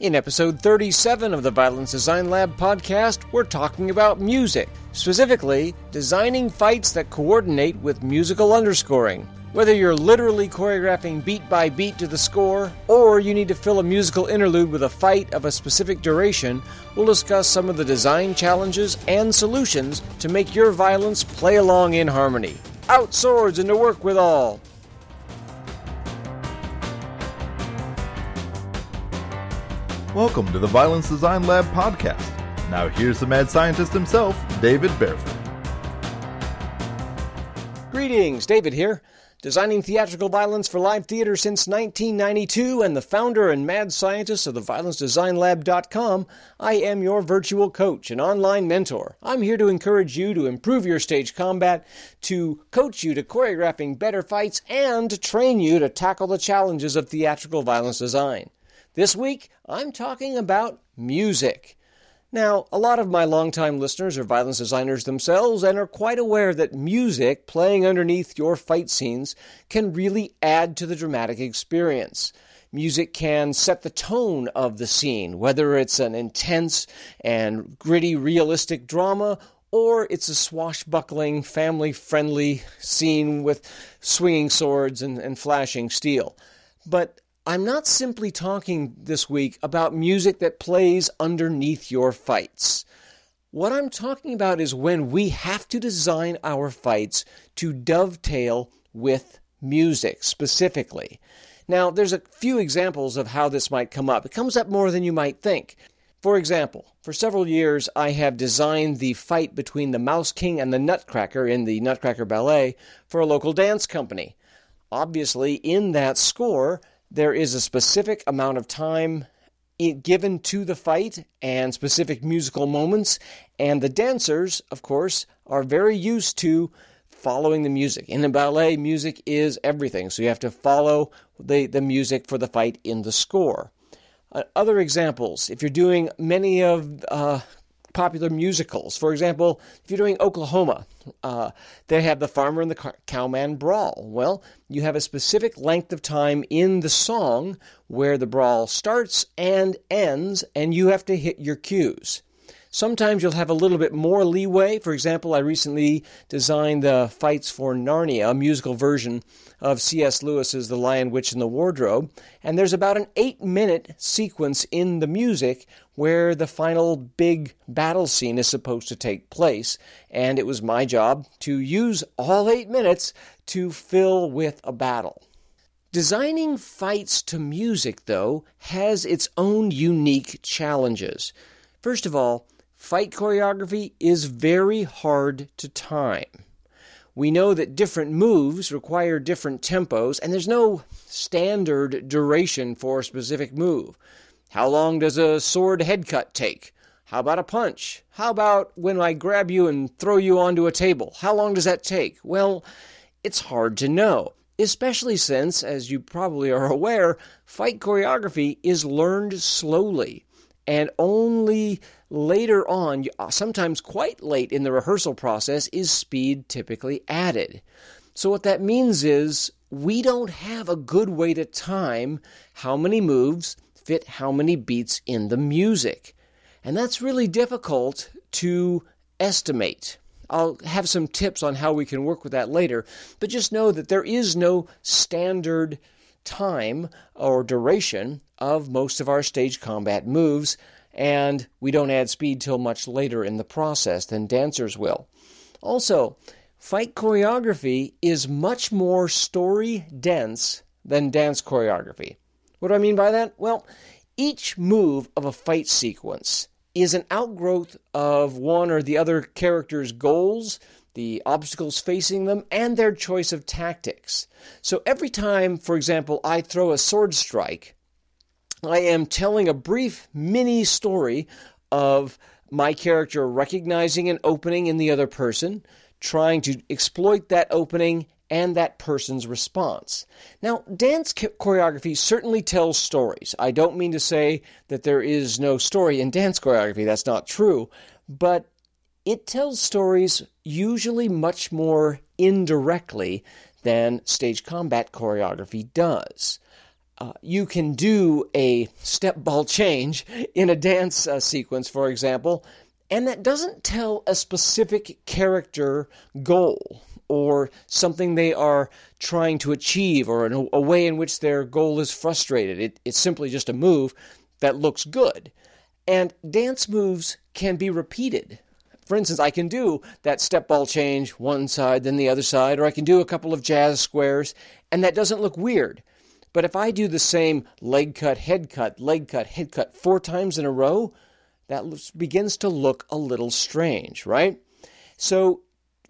In episode 37 of the Violence Design Lab podcast, we're talking about music, specifically designing fights that coordinate with musical underscoring. Whether you're literally choreographing beat by beat to the score, or you need to fill a musical interlude with a fight of a specific duration, we'll discuss some of the design challenges and solutions to make your violence play along in harmony. Out swords and to work with all! Welcome to the Violence Design Lab podcast. Now, here's the mad scientist himself, David Barefoot. Greetings, David here. Designing theatrical violence for live theater since 1992 and the founder and mad scientist of the violencedesignlab.com, I am your virtual coach and online mentor. I'm here to encourage you to improve your stage combat, to coach you to choreographing better fights, and to train you to tackle the challenges of theatrical violence design. This week, I'm talking about music. Now, a lot of my longtime listeners are violence designers themselves and are quite aware that music playing underneath your fight scenes can really add to the dramatic experience. Music can set the tone of the scene, whether it's an intense and gritty realistic drama or it's a swashbuckling, family friendly scene with swinging swords and, and flashing steel. But I'm not simply talking this week about music that plays underneath your fights. What I'm talking about is when we have to design our fights to dovetail with music specifically. Now, there's a few examples of how this might come up. It comes up more than you might think. For example, for several years I have designed the fight between the Mouse King and the Nutcracker in the Nutcracker Ballet for a local dance company. Obviously, in that score, there is a specific amount of time given to the fight and specific musical moments, and the dancers, of course, are very used to following the music. In a ballet, music is everything, so you have to follow the, the music for the fight in the score. Uh, other examples, if you're doing many of uh, popular musicals. For example, if you're doing Oklahoma, uh, they have the farmer and the cowman brawl. Well, you have a specific length of time in the song where the brawl starts and ends, and you have to hit your cues. Sometimes you'll have a little bit more leeway. For example, I recently designed the fights for Narnia, a musical version of C.S. Lewis's The Lion, Witch, and the Wardrobe, and there's about an eight minute sequence in the music where the final big battle scene is supposed to take place, and it was my job to use all eight minutes to fill with a battle. Designing fights to music, though, has its own unique challenges. First of all, Fight choreography is very hard to time. We know that different moves require different tempos, and there's no standard duration for a specific move. How long does a sword head cut take? How about a punch? How about when I grab you and throw you onto a table? How long does that take? Well, it's hard to know, especially since, as you probably are aware, fight choreography is learned slowly and only later on, uh, sometimes quite late in the rehearsal process, is speed typically added. So, what that means is we don't have a good way to time how many moves fit how many beats in the music. And that's really difficult to estimate. I'll have some tips on how we can work with that later, but just know that there is no standard time or duration of most of our stage combat moves, and we don't add speed till much later in the process than dancers will. Also, fight choreography is much more story dense than dance choreography. What do I mean by that? Well, each move of a fight sequence is an outgrowth of one or the other character's goals, the obstacles facing them, and their choice of tactics. So every time, for example, I throw a sword strike, I am telling a brief mini story of my character recognizing an opening in the other person, trying to exploit that opening and that person's response. Now, dance choreography certainly tells stories. I don't mean to say that there is no story in dance choreography, that's not true, but it tells stories usually much more indirectly than stage combat choreography does. Uh, you can do a step ball change in a dance uh, sequence, for example, and that doesn't tell a specific character goal or something they are trying to achieve or a, a way in which their goal is frustrated. It, it's simply just a move that looks good. And dance moves can be repeated. For instance, I can do that step ball change one side, then the other side, or I can do a couple of jazz squares, and that doesn't look weird. But if I do the same leg cut, head cut, leg cut, head cut four times in a row, that begins to look a little strange, right? So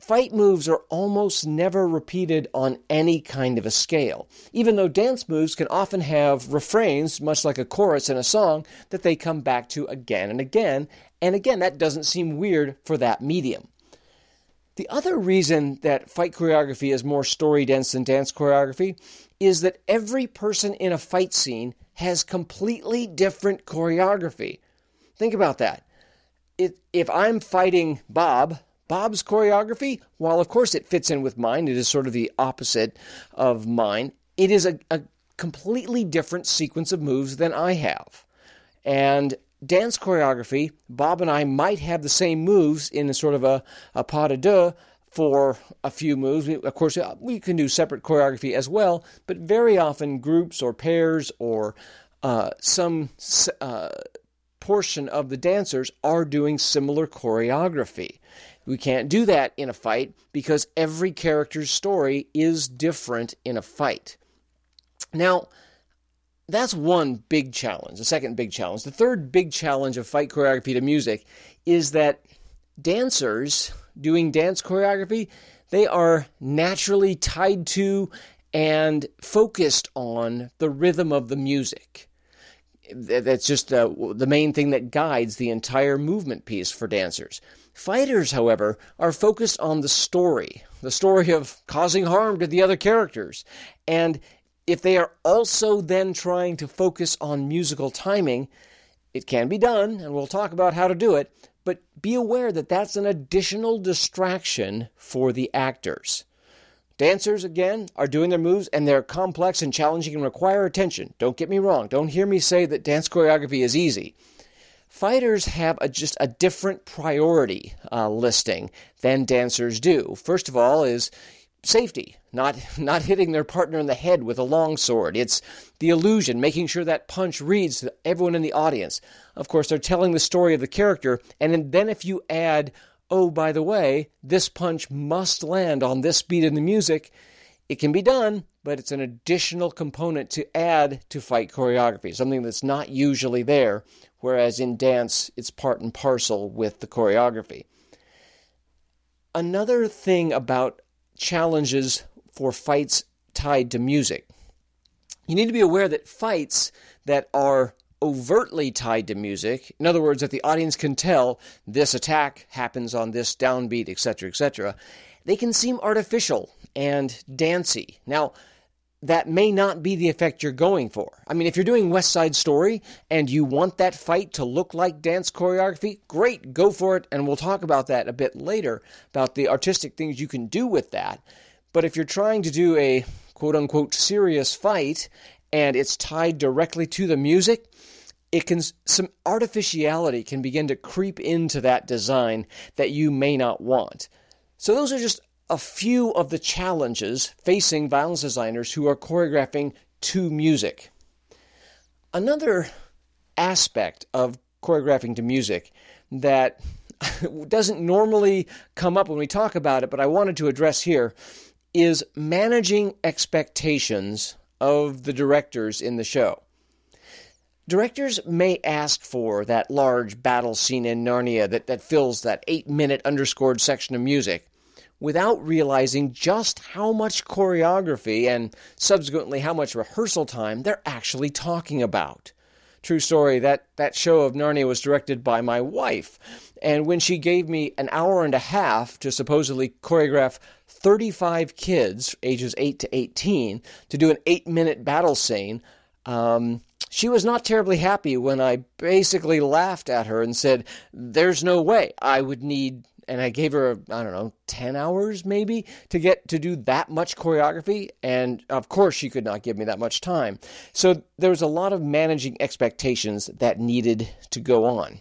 fight moves are almost never repeated on any kind of a scale, even though dance moves can often have refrains, much like a chorus in a song, that they come back to again and again. And again, that doesn't seem weird for that medium. The other reason that fight choreography is more story dense than dance choreography is that every person in a fight scene has completely different choreography. Think about that. If I'm fighting Bob, Bob's choreography, while of course it fits in with mine, it is sort of the opposite of mine. It is a, a completely different sequence of moves than I have. And dance choreography, Bob and I might have the same moves in a sort of a, a pas de deux for a few moves. Of course, uh, we can do separate choreography as well, but very often groups or pairs or uh, some uh, portion of the dancers are doing similar choreography. We can't do that in a fight because every character's story is different in a fight. Now, that's one big challenge, the second big challenge. The third big challenge of fight choreography to music is that dancers doing dance choreography, they are naturally tied to and focused on the rhythm of the music that's just uh, the main thing that guides the entire movement piece for dancers. Fighters, however, are focused on the story, the story of causing harm to the other characters. And if they are also then trying to focus on musical timing, it can be done, and we'll talk about how to do it, but be aware that that's an additional distraction for the actors. Dancers, again, are doing their moves and they're complex and challenging and require attention. Don't get me wrong. Don't hear me say that dance choreography is easy. Fighters have a, just a different priority uh, listing than dancers do. First of all, is safety, not not hitting their partner in the head with a long sword. It's the illusion, making sure that punch reads to everyone in the audience. Of course, they're telling the story of the character, and then if you add oh, by the way, this punch must land on this beat in the music, it can be done, but it's an additional component to add to fight choreography, something that's not usually there, whereas in dance, it's part and parcel with the choreography. Another thing about challenges for fights tied to music you need to be aware that fights that are overtly tied to music. In other words, that the audience can tell this attack happens on this downbeat, etc., etc., they can seem artificial and dancey. Now, that may not be the effect you're going for. I mean, if you're doing West Side Story and you want that fight to look like dance choreography, great, go for it, and we'll talk about that a bit later about the artistic things you can do with that. But if you're trying to do a quote unquote serious fight and it's tied directly to the music, it can some artificiality can begin to creep into that design that you may not want. So those are just a few of the challenges facing violence designers who are choreographing to music. Another aspect of choreographing to music that doesn't normally come up when we talk about it, but I wanted to address here is managing expectations of the directors in the show. Directors may ask for that large battle scene in Narnia that, that fills that eight minute underscored section of music without realizing just how much choreography and subsequently how much rehearsal time they're actually talking about. True story, that, that show of Narnia was directed by my wife. And when she gave me an hour and a half to supposedly choreograph 35 kids, ages 8 to 18, to do an eight minute battle scene, um, she was not terribly happy when I basically laughed at her and said, There's no way I would need and I gave her I don't know 10 hours maybe to get to do that much choreography and of course she could not give me that much time. So there was a lot of managing expectations that needed to go on.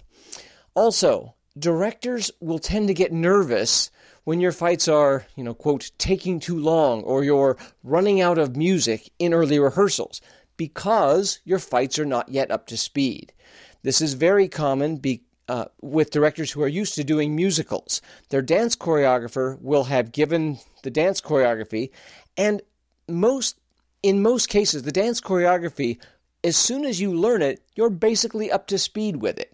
Also, directors will tend to get nervous when your fights are, you know, quote, taking too long or you're running out of music in early rehearsals because your fights are not yet up to speed. This is very common uh, with directors who are used to doing musicals. Their dance choreographer will have given the dance choreography, and most, in most cases, the dance choreography, as soon as you learn it, you're basically up to speed with it.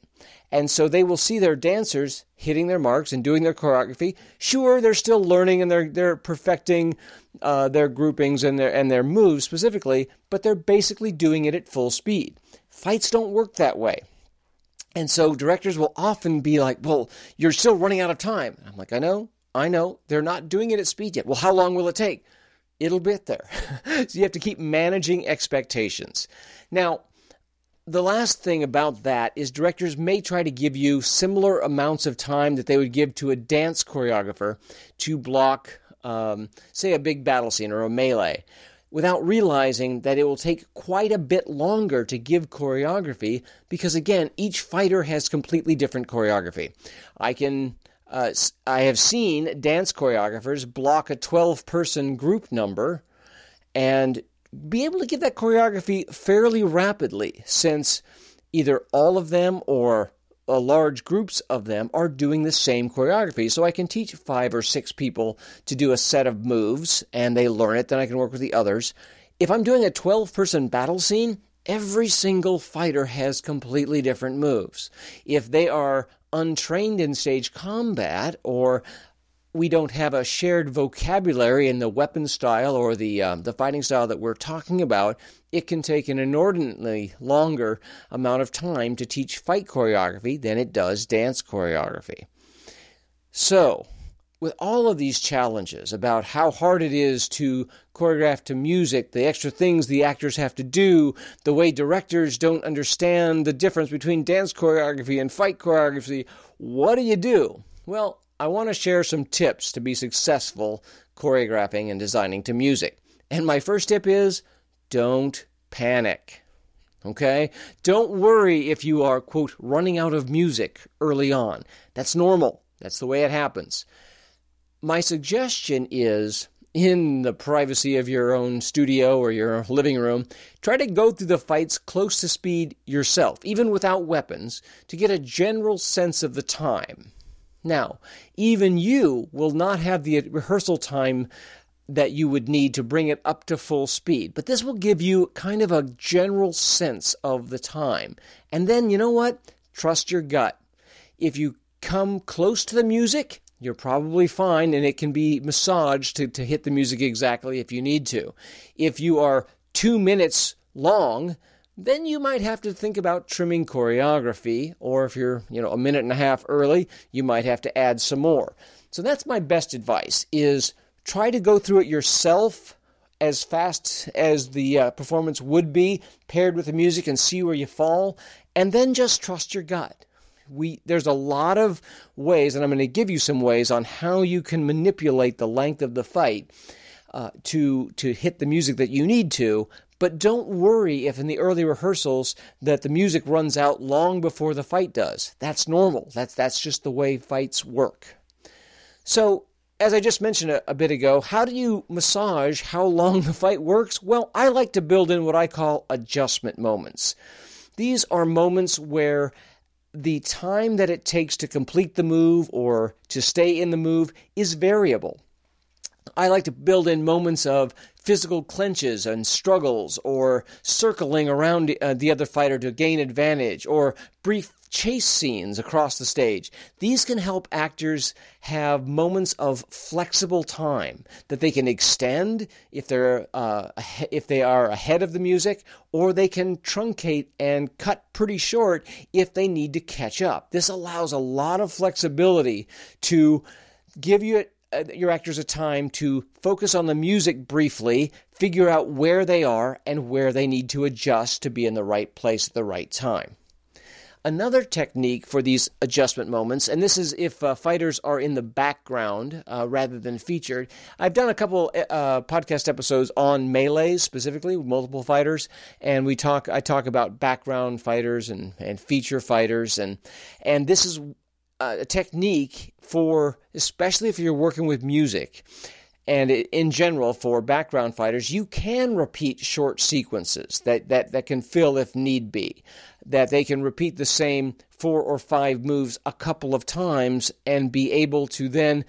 And so they will see their dancers hitting their marks and doing their choreography. Sure, they're still learning and they're they're perfecting uh, their groupings and their and their moves specifically, but they're basically doing it at full speed. Fights don't work that way. And so directors will often be like, "Well, you're still running out of time." I'm like, "I know, I know. They're not doing it at speed yet. Well, how long will it take?" It'll get there. so you have to keep managing expectations. Now, the last thing about that is directors may try to give you similar amounts of time that they would give to a dance choreographer to block, um, say, a big battle scene or a melee, without realizing that it will take quite a bit longer to give choreography because, again, each fighter has completely different choreography. I can. Uh, I have seen dance choreographers block a 12 person group number and be able to give that choreography fairly rapidly since either all of them or Uh, large groups of them are doing the same choreography. So I can teach five or six people to do a set of moves and they learn it, then I can work with the others. If I'm doing a 12 person battle scene, every single fighter has completely different moves. If they are untrained in stage combat or we don't have a shared vocabulary in the weapon style or the um, the fighting style that we're talking about, it can take an inordinately longer amount of time to teach fight choreography than it does dance choreography. So, with all of these challenges about how hard it is to choreograph to music, the extra things the actors have to do, the way directors don't understand the difference between dance choreography and fight choreography, what do you do? Well, I want to share some tips to be successful choreographing and designing to music. And my first tip is don't panic. Okay? Don't worry if you are, quote, running out of music early on. That's normal. That's the way it happens. My suggestion is in the privacy of your own studio or your living room, try to go through the fights close to speed yourself, even without weapons, to get a general sense of the time. Now, even you will not have the rehearsal time that you would need to bring it up to full speed, but this will give you kind of a general sense of the time. And then, you know what? Trust your gut. If you come close to the music, you're probably fine and it can be massaged to, to hit the music exactly if you need to. If you are two minutes long, then you might have to think about trimming choreography, or if you're, you know, a minute and a half early, you might have to add some more. So that's my best advice is try to go through it yourself as fast as the uh, performance would be paired with the music and see where you fall and then just trust your gut. We there's a lot of ways and I'm going to give you some ways on how you can manipulate the length of the fight uh, to to hit the music that you need to, but don't worry if in the early rehearsals that the music runs out long before the fight does. That's normal. That's that's just the way fights work. So, as I just mentioned a, a, bit ago, how do you massage how long the fight works? Well, I like to build in what I call adjustment moments. These are moments where the time that it takes to complete the move or to stay in the move is variable. I like to build in moments of physical clenches and struggles, or circling around uh, the other fighter to gain advantage, or brief chase scenes across the stage. These can help actors have moments of flexible time that they can extend if they're uh, if they are ahead of the music, or they can truncate and cut pretty short if they need to catch up. This allows a lot of flexibility to give you your actors a time to focus on the music briefly, figure out where they are and where they need to adjust to be in the right place at the right time. Another technique for these adjustment moments, and this is if uh, fighters are in the background uh, rather than featured. I've done a couple uh, podcast episodes on melees specifically multiple fighters, and we talk. I talk about background fighters and, and feature fighters, and and this is uh, a technique for especially if you're working with music and in general for background fighters you can repeat short sequences that, that, that can fill if need be that they can repeat the same four or five moves a couple of times and be able to then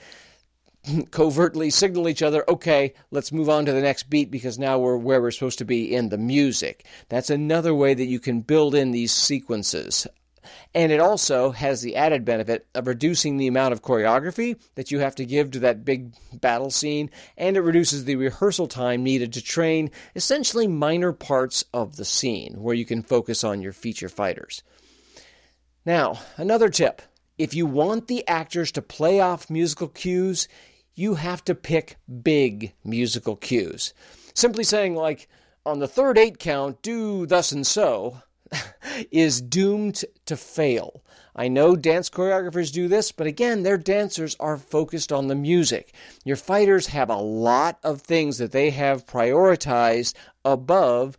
covertly signal each other, okay, let's move on to the next beat because now we're where we're supposed to be in the music. That's another way that you can build in these sequences. And it also has the added benefit of reducing the amount of choreography that you have to give to that big battle scene, and it reduces the rehearsal time needed to train essentially minor parts of the scene where you can focus on your feature fighters. Now, another tip if you want the actors to play off musical cues, you have to pick big musical cues. Simply saying, like, on the third eight count, do thus and so, is doomed to fail. I know dance choreographers do this, but again, their dancers are focused on the music. Your fighters have a lot of things that they have prioritized above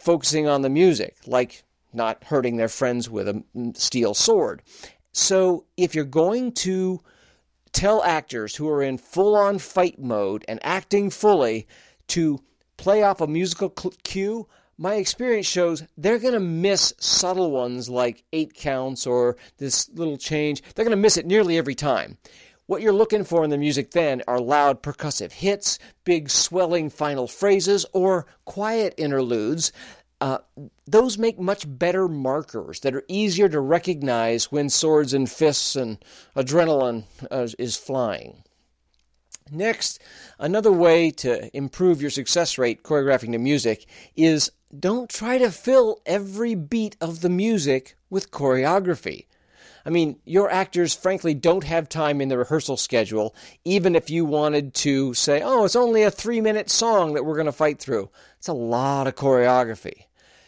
focusing on the music, like not hurting their friends with a steel sword. So, if you're going to tell actors who are in full on fight mode and acting fully to play off a musical cue, my experience shows they're going to miss subtle ones like eight counts or this little change. They're going to miss it nearly every time. What you're looking for in the music then are loud percussive hits, big swelling final phrases, or quiet interludes. Uh, those make much better markers that are easier to recognize when swords and fists and adrenaline uh, is flying. Next, another way to improve your success rate choreographing to music is don't try to fill every beat of the music with choreography. I mean, your actors, frankly, don't have time in the rehearsal schedule, even if you wanted to say, oh, it's only a three minute song that we're going to fight through. It's a lot of choreography.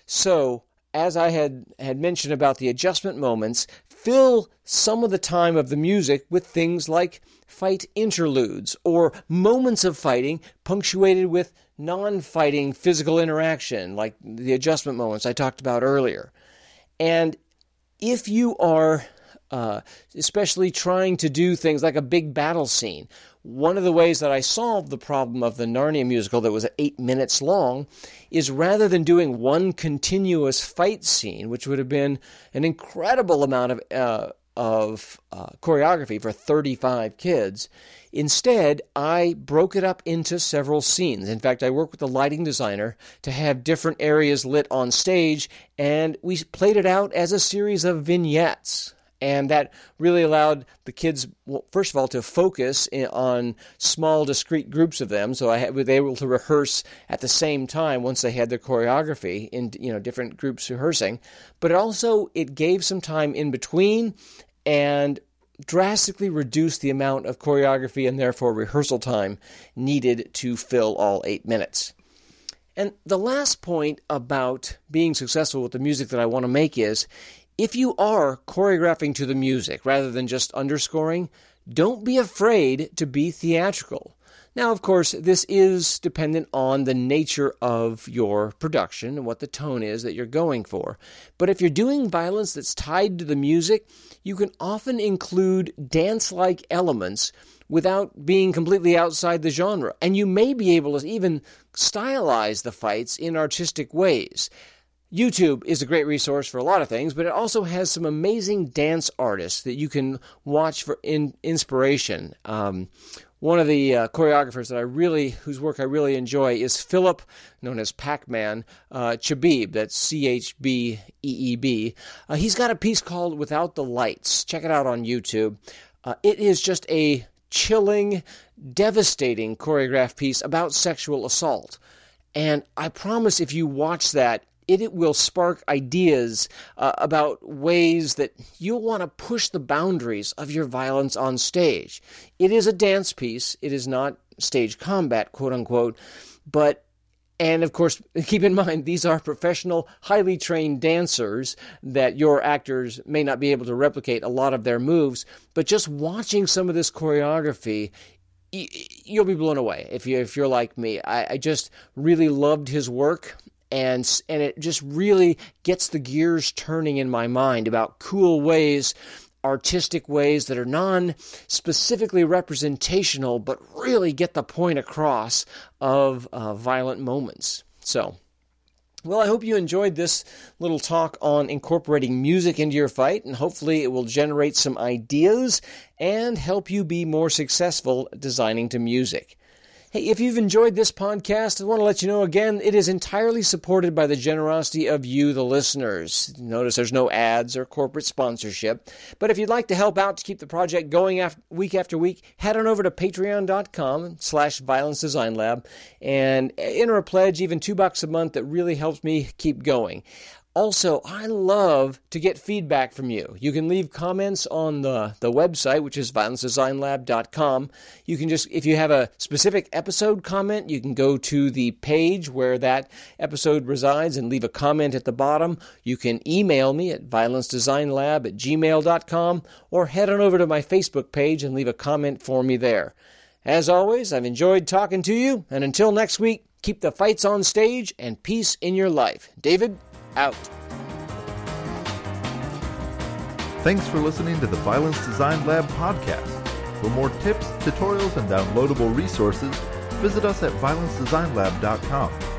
So, as I had, had mentioned about the adjustment moments, fill some of the time of the music with things like fight interludes or moments of fighting punctuated with non fighting physical interaction, like the adjustment moments I talked about earlier. And if you are uh, especially trying to do things like a big battle scene, one of the ways that I solved the problem of the Narnia musical that was eight minutes long is rather than doing one continuous fight scene, which would have been an incredible amount of uh, of uh, choreography for 35 kids. Instead, I broke it up into several scenes. In fact, I worked with the lighting designer to have different areas lit on stage, and we played it out as a series of vignettes. And that really allowed the kids, well, first of all, to focus on small, discrete groups of them. So I had, was able to rehearse at the same time once they had their choreography in you know different groups rehearsing. But also it gave some time in between, and drastically reduced the amount of choreography and therefore rehearsal time needed to fill all eight minutes. And the last point about being successful with the music that I want to make is if you are choreographing to the music rather than just underscoring, don't be afraid to be theatrical. Now, of course, this is dependent on the nature of your production and what the tone is that you're going for. But if you're doing violence that's tied to the music, you can often include dance like elements without being completely outside the genre. And you may be able to even stylize the fights in artistic ways. YouTube is a great resource for a lot of things, but it also has some amazing dance artists that you can watch for in, inspiration. Um, one of the uh, choreographers that I really, whose work I really enjoy, is Philip, known as Pac-Man uh, Chbeeb. That's C-H-B-E-E-B. Uh, he's got a piece called "Without the Lights." Check it out on YouTube. Uh, it is just a chilling, devastating choreographed piece about sexual assault. And I promise, if you watch that, it, it will spark ideas uh, about ways that you'll want to push the boundaries of your violence on stage. It is a dance piece, it is not stage combat, quote unquote, but And of course, keep in mind, these are professional, highly trained dancers that your actors may not be able to replicate a lot of their moves. But just watching some of this choreography, you'll be blown away if you if you're like me. I just really loved his work and and it just really gets the gears turning in my mind about cool ways artistic ways that are non specifically representational, but really get the point across of uh, violent moments. So, well, I hope you enjoyed this little talk on incorporating music into your fight, and hopefully it will generate some ideas and help you be more successful designing to music. Hey, if you've enjoyed this podcast, I want to let you know again, it is entirely supported by the generosity of you, the listeners. Notice there's no ads or corporate sponsorship. But if you'd like to help out to keep the project going after, week after week, head on over to patreon.com slash violence design lab and enter a pledge, even two bucks a month, that really helps me keep going. Also, I love to get feedback from you. You can leave comments on the, the website, which is violencedesignlab.com. You can just, if you have a specific episode comment, you can go to the page where that episode resides and leave a comment at the bottom. You can email me at violencedesignlab at gmail.com or head on over to my Facebook page and leave a comment for me there. As always, I've enjoyed talking to you, and until next week, keep the fights on stage and peace in your life. David, out. Thanks for listening to the Violence Design Lab podcast. For more tips, tutorials, and downloadable resources, visit us at violencedesignlab.com.